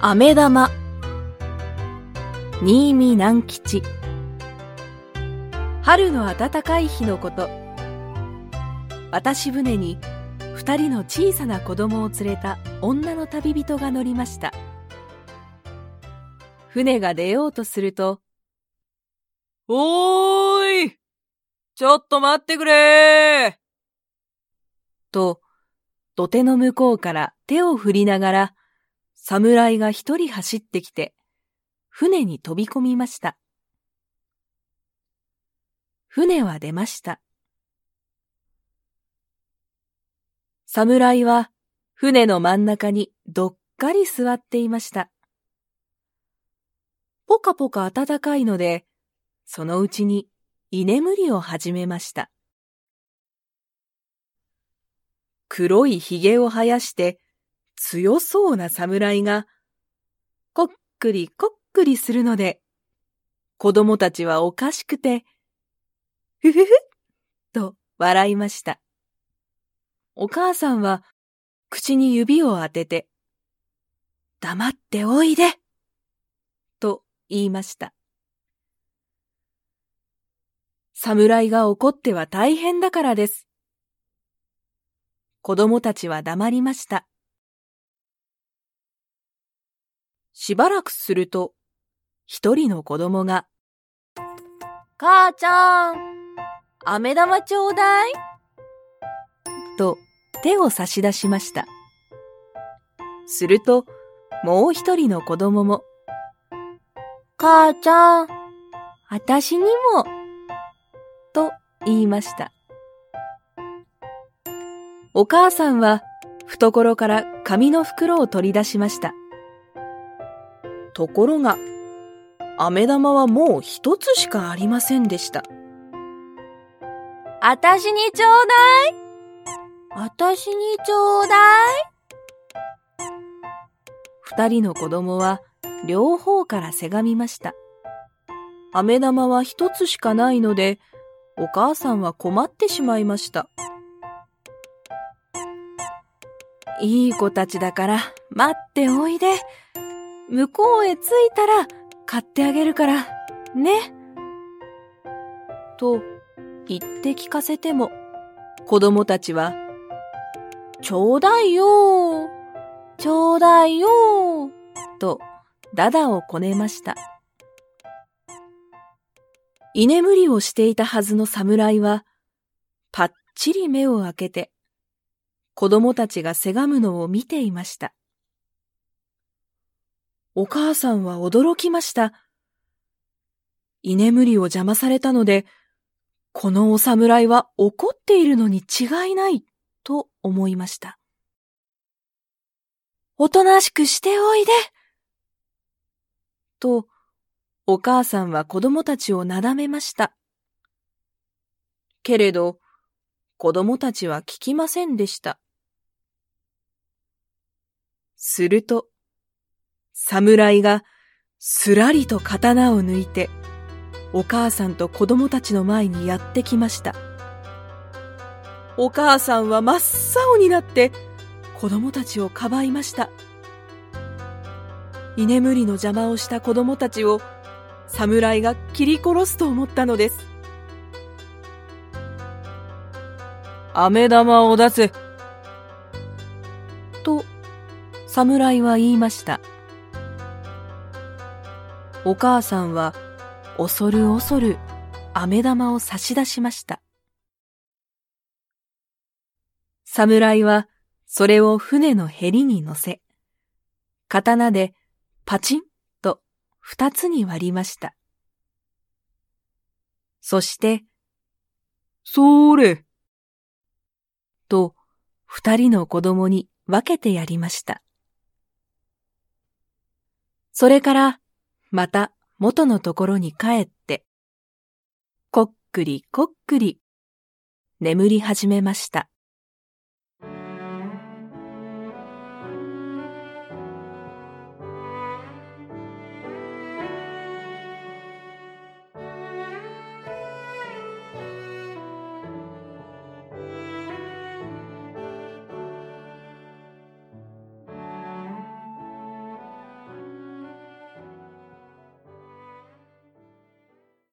飴玉。新見南吉。春の暖かい日のこと。渡し船に二人の小さな子供を連れた女の旅人が乗りました。船が出ようとするとおーい！ちょっと待ってくれ！と土手の向こうから手を振りながら侍が一人走ってきて船に飛び込みました船は出ました侍は船の真ん中にどっかり座っていました。ぽかぽか暖かいので、そのうちに居眠りを始めました。黒い髭を生やして強そうな侍が、こっくりこっくりするので、子供たちはおかしくて、ふふふと笑いました。お母さんは口に指を当てて、黙っておいでと言いました。侍が怒っては大変だからです。子供たちは黙りました。しばらくすると、一人の子供が、母ちゃん、飴玉ちょうだいと手を差し出しました。すると、もう一人の子供も、母ちゃん、あたしにも、と言いました。お母さんは懐から紙の袋を取り出しました。ところが、飴玉はもう一つしかありませんでした。あたしにちょうだいあたしにちょうだい二人の子供は両方からせがみました。飴玉は一つしかないので、お母さんは困ってしまいました。いい子たちだから待っておいで。向こうへ着いたら買ってあげるから、ね。と言って聞かせても、子供たちはちょうだいよちょうだいよと、ダダをこねました。居眠りをしていたはずの侍は、ぱっちり目を開けて、子供たちがせがむのを見ていました。お母さんは驚きました。居眠りを邪魔されたので、このお侍は怒っているのに違いないと思いました。おとなしくしておいでと、お母さんは子供たちをなだめました。けれど、子供たちは聞きませんでした。すると、侍がすらりと刀を抜いて、お母さんと子供たちの前にやってきました。お母さんは真っ青になって子供たちをかばいました。居眠りの邪魔をした子供たちを侍が切り殺すと思ったのです。飴玉を出せ。と、侍は言いました。お母さんは恐る恐る飴玉を差し出しました。侍はそれを船のへりに乗せ、刀でパチンと二つに割りました。そして、そーれ、と二人の子供に分けてやりました。それからまた元のところに帰って、こっくりこっくり眠り始めました。